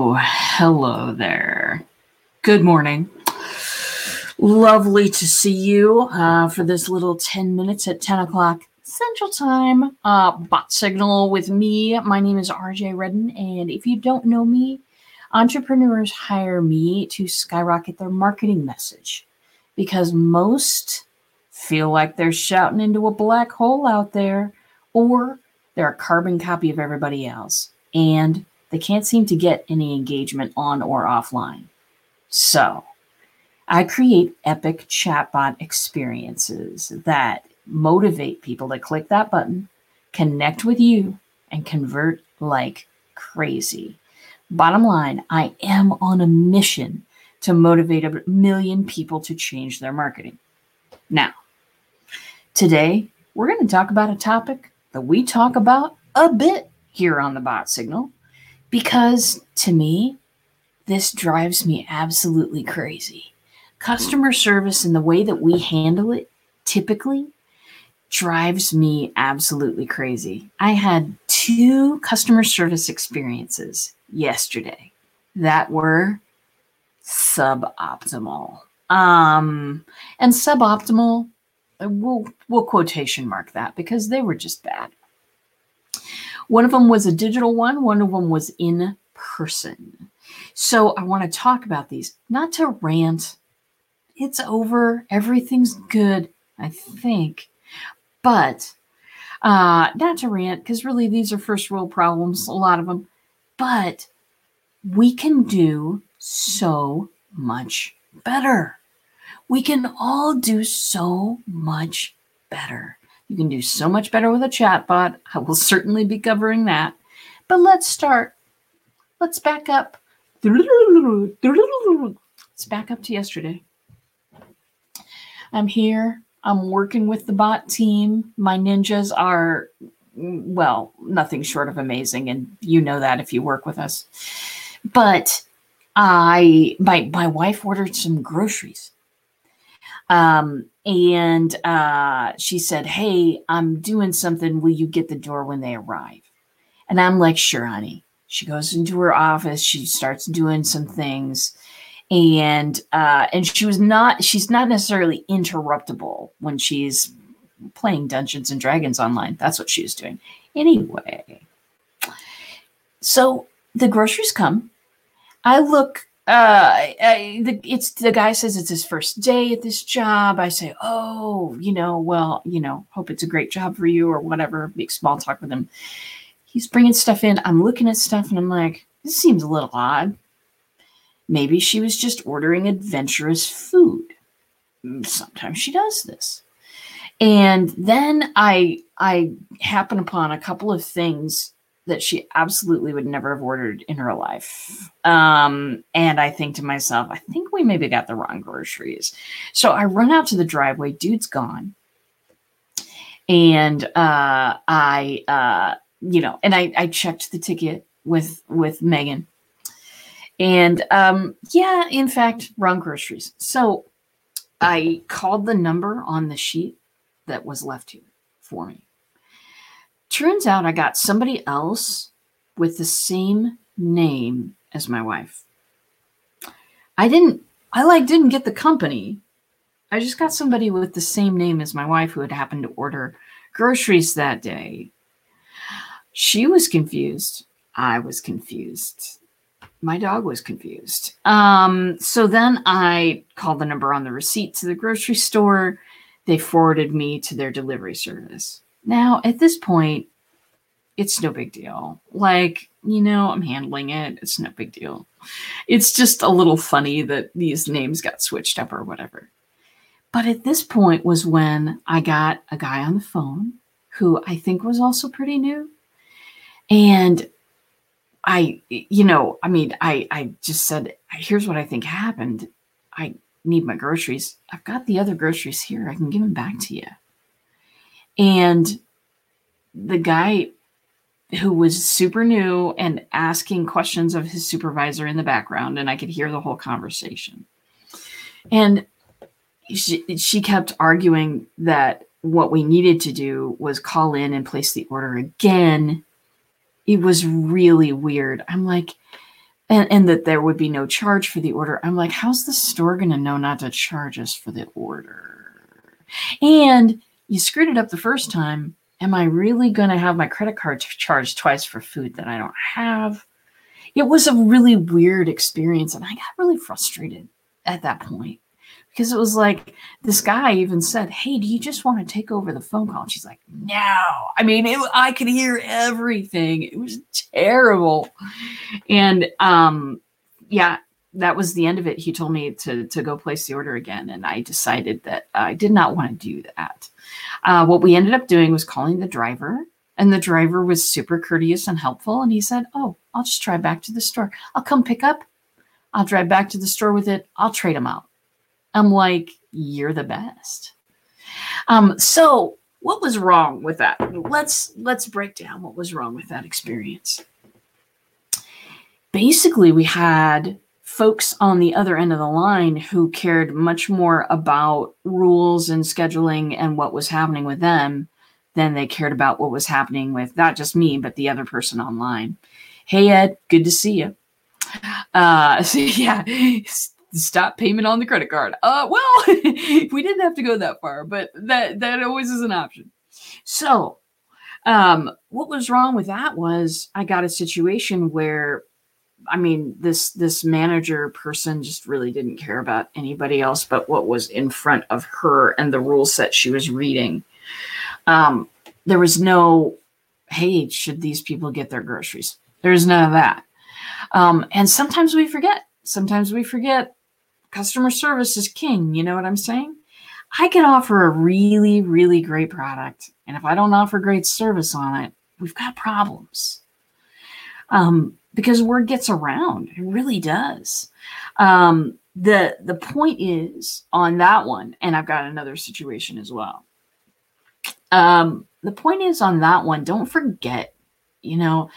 Oh, hello there. Good morning. Lovely to see you uh, for this little 10 minutes at 10 o'clock Central Time. Uh, bot signal with me. My name is RJ Redden, and if you don't know me, entrepreneurs hire me to skyrocket their marketing message because most feel like they're shouting into a black hole out there or they're a carbon copy of everybody else and they can't seem to get any engagement on or offline. So, I create epic chatbot experiences that motivate people to click that button, connect with you, and convert like crazy. Bottom line, I am on a mission to motivate a million people to change their marketing. Now, today we're going to talk about a topic that we talk about a bit here on the bot signal because to me, this drives me absolutely crazy. Customer service and the way that we handle it typically drives me absolutely crazy. I had two customer service experiences yesterday that were suboptimal. Um, and suboptimal, we'll, we'll quotation mark that because they were just bad. One of them was a digital one, one of them was in person. So I want to talk about these, not to rant. It's over. Everything's good, I think. But uh, not to rant, because really these are first world problems, a lot of them. But we can do so much better. We can all do so much better. You can do so much better with a chatbot. I will certainly be covering that. But let's start. Let's back up. Let's back up to yesterday. I'm here. I'm working with the bot team. My ninjas are, well, nothing short of amazing. And you know that if you work with us. But I, my, my wife ordered some groceries. Um, and uh, she said, Hey, I'm doing something. Will you get the door when they arrive? And I'm like, Sure, honey. She goes into her office. She starts doing some things. And uh, and she was not she's not necessarily interruptible when she's playing Dungeons and Dragons online. That's what she was doing. Anyway. So the groceries come. I look uh, I, the, it's the guy says it's his first day at this job. I say, oh, you know, well, you know, hope it's a great job for you or whatever. Make small talk with him. He's bringing stuff in. I'm looking at stuff and I'm like, this seems a little odd. Maybe she was just ordering adventurous food. Sometimes she does this. And then I I happen upon a couple of things that she absolutely would never have ordered in her life. Um, and I think to myself, I think we maybe got the wrong groceries. So I run out to the driveway, dude's gone. And uh, I, uh, you know, and I, I checked the ticket with with Megan. And um, yeah, in fact, wrong groceries. So I called the number on the sheet that was left here for me. Turns out I got somebody else with the same name as my wife. I didn't, I like didn't get the company. I just got somebody with the same name as my wife who had happened to order groceries that day. She was confused. I was confused. My dog was confused. Um, so then I called the number on the receipt to the grocery store. They forwarded me to their delivery service. Now, at this point, it's no big deal. Like, you know, I'm handling it. It's no big deal. It's just a little funny that these names got switched up or whatever. But at this point was when I got a guy on the phone who I think was also pretty new. And I, you know, I mean, I, I just said, here's what I think happened. I need my groceries. I've got the other groceries here. I can give them back to you. And the guy who was super new and asking questions of his supervisor in the background, and I could hear the whole conversation. And she, she kept arguing that what we needed to do was call in and place the order again. It was really weird. I'm like, and, and that there would be no charge for the order. I'm like, how's the store going to know not to charge us for the order? And you screwed it up the first time. Am I really going to have my credit card charged twice for food that I don't have? It was a really weird experience, and I got really frustrated at that point because it was like this guy even said, "Hey, do you just want to take over the phone call?" And she's like, "No." I mean, it, I could hear everything. It was terrible, and um, yeah, that was the end of it. He told me to to go place the order again, and I decided that I did not want to do that. Uh, what we ended up doing was calling the driver, and the driver was super courteous and helpful. And he said, "Oh, I'll just drive back to the store. I'll come pick up. I'll drive back to the store with it. I'll trade them out." I'm like, "You're the best." Um, so what was wrong with that? Let's let's break down what was wrong with that experience. Basically, we had folks on the other end of the line who cared much more about rules and scheduling and what was happening with them than they cared about what was happening with not just me, but the other person online. Hey, Ed, good to see you. Uh, so yeah, stop payment on the credit card. Uh, well, we didn't have to go that far, but that, that always is an option. So, um, what was wrong with that was I got a situation where I mean, this this manager person just really didn't care about anybody else but what was in front of her and the rule set she was reading. Um, there was no, hey, should these people get their groceries? There's none of that. Um, and sometimes we forget. Sometimes we forget customer service is king. You know what I'm saying? I can offer a really, really great product. And if I don't offer great service on it, we've got problems. Um, because word gets around. It really does. Um, the the point is on that one, and I've got another situation as well. Um, the point is on that one, don't forget, you know,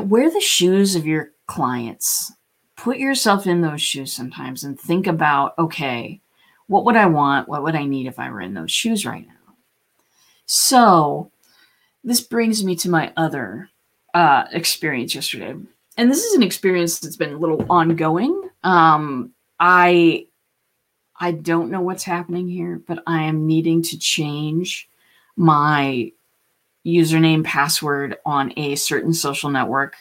wear the shoes of your clients. Put yourself in those shoes sometimes and think about, okay, what would I want? What would I need if I were in those shoes right now? So this brings me to my other uh, experience yesterday, and this is an experience that's been a little ongoing. Um, I I don't know what's happening here, but I am needing to change my username password on a certain social network.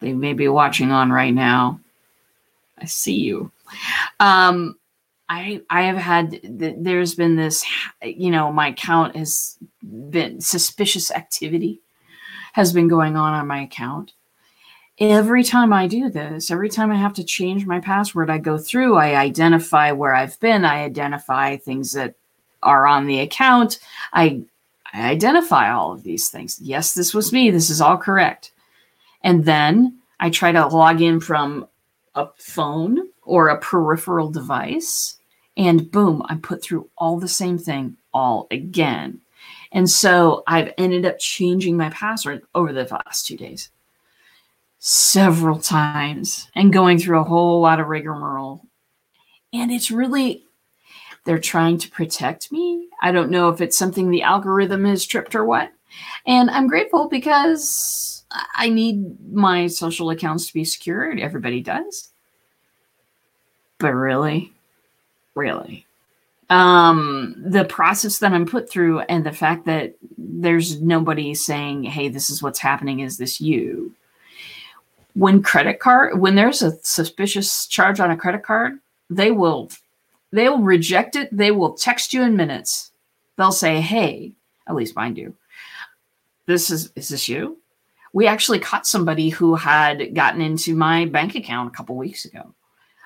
They may be watching on right now. I see you. Um, I I have had there's been this you know my account has been suspicious activity has been going on on my account. Every time I do this, every time I have to change my password, I go through, I identify where I've been, I identify things that are on the account. I, I identify all of these things. Yes, this was me. This is all correct. And then I try to log in from a phone or a peripheral device, and boom, I put through all the same thing all again. And so I've ended up changing my password over the last two days several times and going through a whole lot of rigmarole. And it's really, they're trying to protect me. I don't know if it's something the algorithm has tripped or what. And I'm grateful because I need my social accounts to be secured. Everybody does. But really, really, um, the process that I'm put through and the fact that there's nobody saying, hey, this is what's happening. Is this you? When credit card, when there's a suspicious charge on a credit card, they will they'll reject it. They will text you in minutes. They'll say, hey, at least mine do. This is is this you? We actually caught somebody who had gotten into my bank account a couple weeks ago.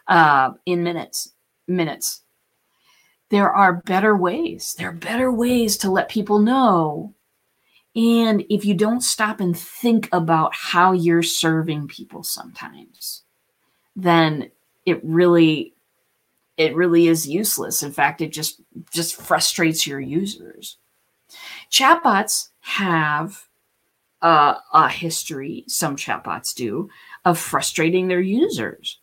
Uh, in minutes. Minutes there are better ways. There are better ways to let people know. And if you don't stop and think about how you're serving people sometimes, then it really it really is useless. In fact, it just just frustrates your users. Chatbots have uh, a history, some chatbots do, of frustrating their users.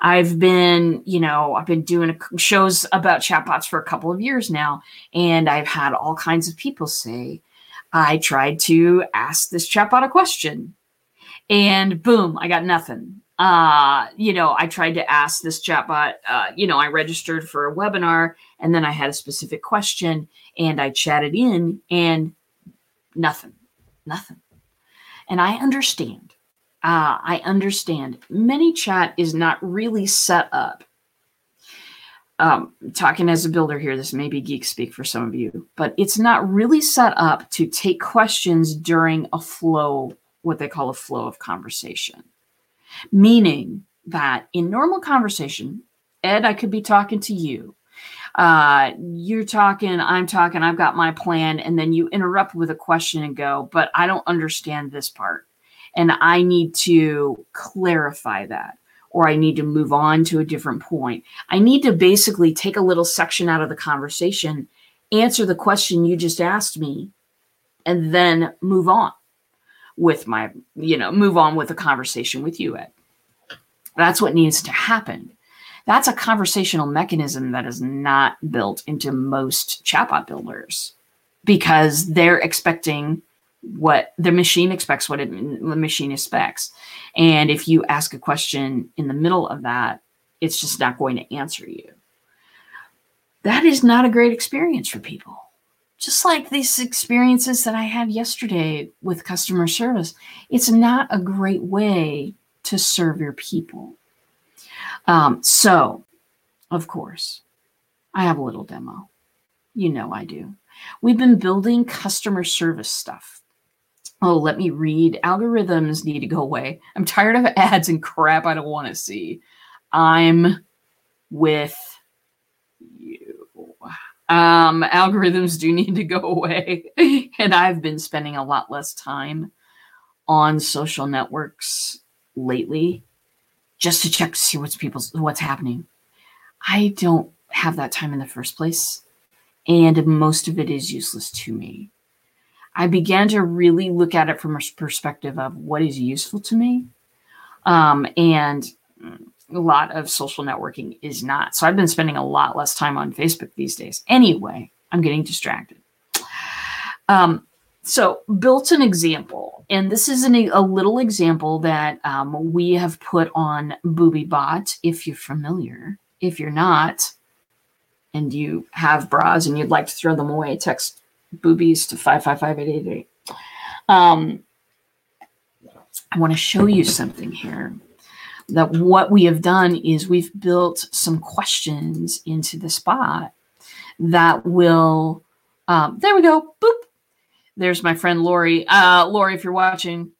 I've been, you know, I've been doing shows about chatbots for a couple of years now, and I've had all kinds of people say, I tried to ask this chatbot a question and boom, I got nothing. Uh, you know, I tried to ask this chatbot, uh, you know, I registered for a webinar and then I had a specific question and I chatted in and nothing, nothing. And I understand. Uh, I understand. ManyChat is not really set up. Um, talking as a builder here, this may be geek speak for some of you, but it's not really set up to take questions during a flow, what they call a flow of conversation. Meaning that in normal conversation, Ed, I could be talking to you uh, you're talking, I'm talking, I've got my plan, and then you interrupt with a question and go, but I don't understand this part. And I need to clarify that, or I need to move on to a different point. I need to basically take a little section out of the conversation, answer the question you just asked me, and then move on with my, you know, move on with the conversation with you, Ed. That's what needs to happen that's a conversational mechanism that is not built into most chatbot builders because they're expecting what the machine expects what it, the machine expects and if you ask a question in the middle of that it's just not going to answer you that is not a great experience for people just like these experiences that i had yesterday with customer service it's not a great way to serve your people um, so, of course, I have a little demo. You know I do. We've been building customer service stuff. Oh, let me read. Algorithms need to go away. I'm tired of ads and crap I don't want to see. I'm with you. Um, algorithms do need to go away. and I've been spending a lot less time on social networks lately just to check to see what's people's what's happening. I don't have that time in the first place, and most of it is useless to me. I began to really look at it from a perspective of what is useful to me, um, and a lot of social networking is not. So I've been spending a lot less time on Facebook these days. Anyway, I'm getting distracted. Um, so built an example, and this is an, a little example that um, we have put on BoobyBot. If you're familiar, if you're not, and you have bras and you'd like to throw them away, text boobies to five five five eight eight eight. Um, I want to show you something here. That what we have done is we've built some questions into the spot that will. Um, there we go. Boop there's my friend Lori. Uh, Lori, if you're watching,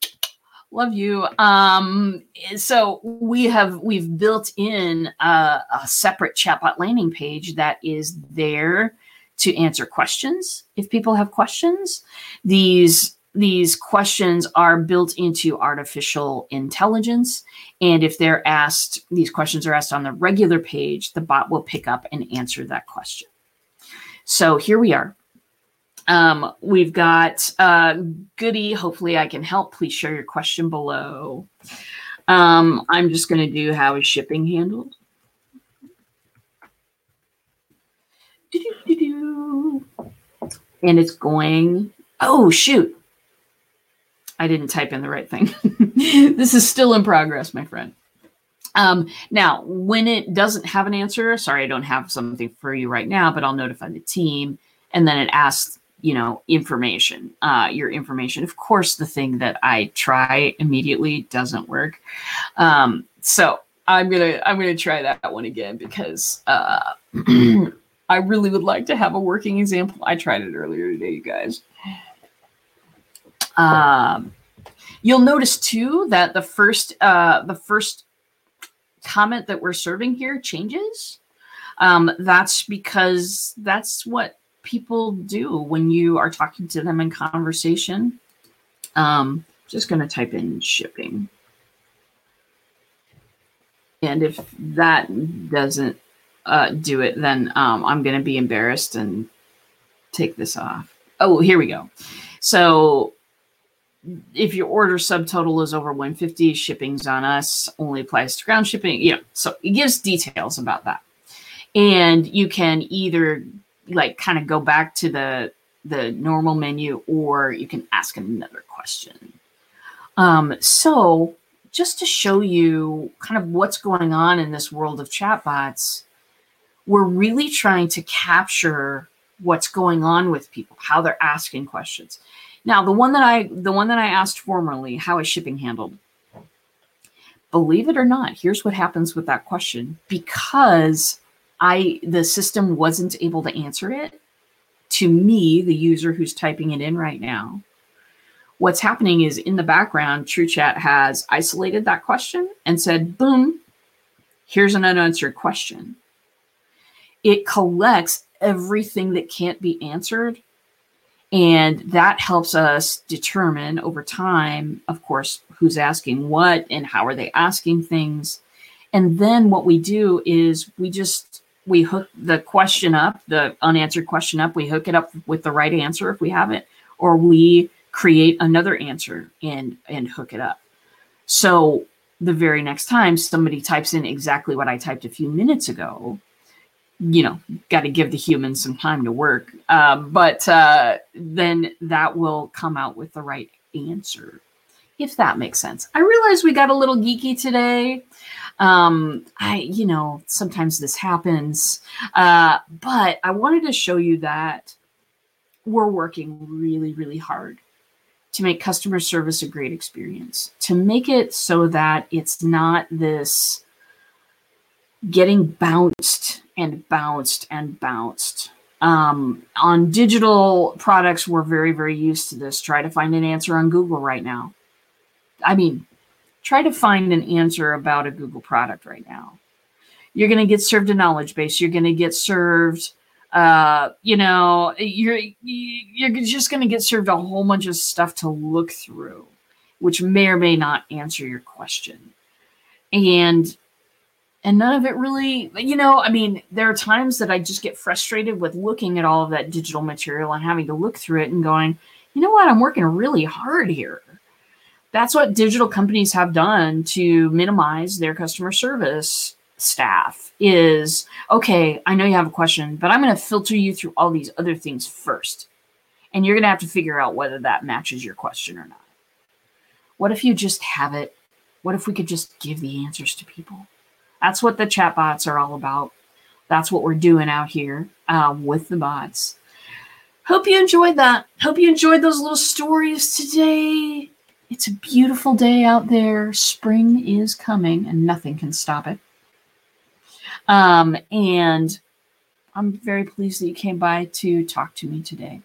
love you. Um, so we have we've built in a, a separate chatbot landing page that is there to answer questions if people have questions. These these questions are built into artificial intelligence. And if they're asked, these questions are asked on the regular page, the bot will pick up and answer that question. So here we are. Um, we've got uh, Goody. Hopefully, I can help. Please share your question below. Um, I'm just going to do how is shipping handled. And it's going. Oh, shoot. I didn't type in the right thing. this is still in progress, my friend. Um, now, when it doesn't have an answer, sorry, I don't have something for you right now, but I'll notify the team. And then it asks you know information uh, your information of course the thing that i try immediately doesn't work um, so i'm gonna i'm gonna try that one again because uh, i really would like to have a working example i tried it earlier today you guys um, you'll notice too that the first uh, the first comment that we're serving here changes um, that's because that's what people do when you are talking to them in conversation. Um, just going to type in shipping. And if that doesn't uh, do it, then um, I'm going to be embarrassed and take this off. Oh, here we go. So if your order subtotal is over 150, shipping's on us, only applies to ground shipping. Know, so it gives details about that. And you can either like kind of go back to the the normal menu or you can ask another question Um, so just to show you kind of what's going on in this world of chatbots, we're really trying to capture what's going on with people, how they're asking questions. Now, the one that I the one that I asked formerly, how is shipping handled? Believe it or not, here's what happens with that question. Because I the system wasn't able to answer it to me, the user who's typing it in right now. What's happening is in the background, TrueChat has isolated that question and said, boom, here's an unanswered question. It collects everything that can't be answered. And that helps us determine over time, of course, who's asking what and how are they asking things. And then what we do is we just we hook the question up, the unanswered question up, we hook it up with the right answer if we have it, or we create another answer and and hook it up. So the very next time somebody types in exactly what I typed a few minutes ago, you know, got to give the humans some time to work. Uh, but uh, then that will come out with the right answer, if that makes sense. I realize we got a little geeky today. Um, I, you know, sometimes this happens, uh, but I wanted to show you that we're working really, really hard to make customer service a great experience, to make it so that it's not this getting bounced and bounced and bounced. Um, on digital products, we're very, very used to this. Try to find an answer on Google right now. I mean, try to find an answer about a Google product right now. You're going to get served a knowledge base. You're going to get served, uh, you know, you're you're just going to get served a whole bunch of stuff to look through, which may or may not answer your question. And and none of it really, you know, I mean, there are times that I just get frustrated with looking at all of that digital material and having to look through it and going, you know what, I'm working really hard here. That's what digital companies have done to minimize their customer service staff is okay i know you have a question but i'm going to filter you through all these other things first and you're going to have to figure out whether that matches your question or not. What if you just have it? What if we could just give the answers to people that's what the chatbots are all about that's what we're doing out here um, with the bots hope you enjoyed that hope you enjoyed those little stories today it's a beautiful day out there. Spring is coming and nothing can stop it. Um, and I'm very pleased that you came by to talk to me today.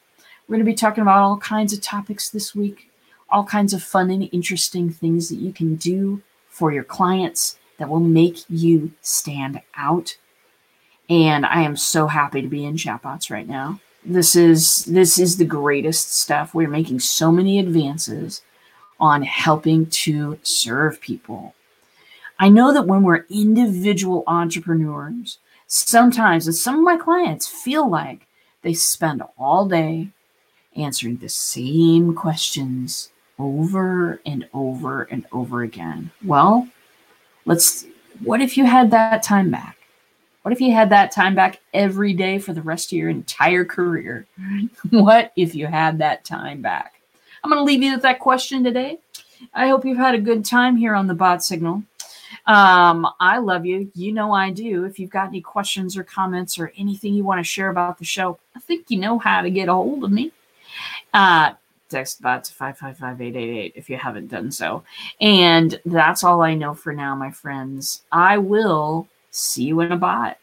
We're going to be talking about all kinds of topics this week, all kinds of fun and interesting things that you can do for your clients that will make you stand out. And I am so happy to be in chatbots right now. This is this is the greatest stuff. We're making so many advances on helping to serve people. I know that when we're individual entrepreneurs, sometimes, and some of my clients feel like they spend all day answering the same questions over and over and over again. Well, let's, what if you had that time back? What if you had that time back every day for the rest of your entire career? What if you had that time back? I'm going to leave you with that question today. I hope you've had a good time here on the bot signal. Um, I love you. You know I do. If you've got any questions or comments or anything you want to share about the show, I think you know how to get a hold of me. Uh, text bot to 555 if you haven't done so. And that's all I know for now, my friends. I will see you in a bot.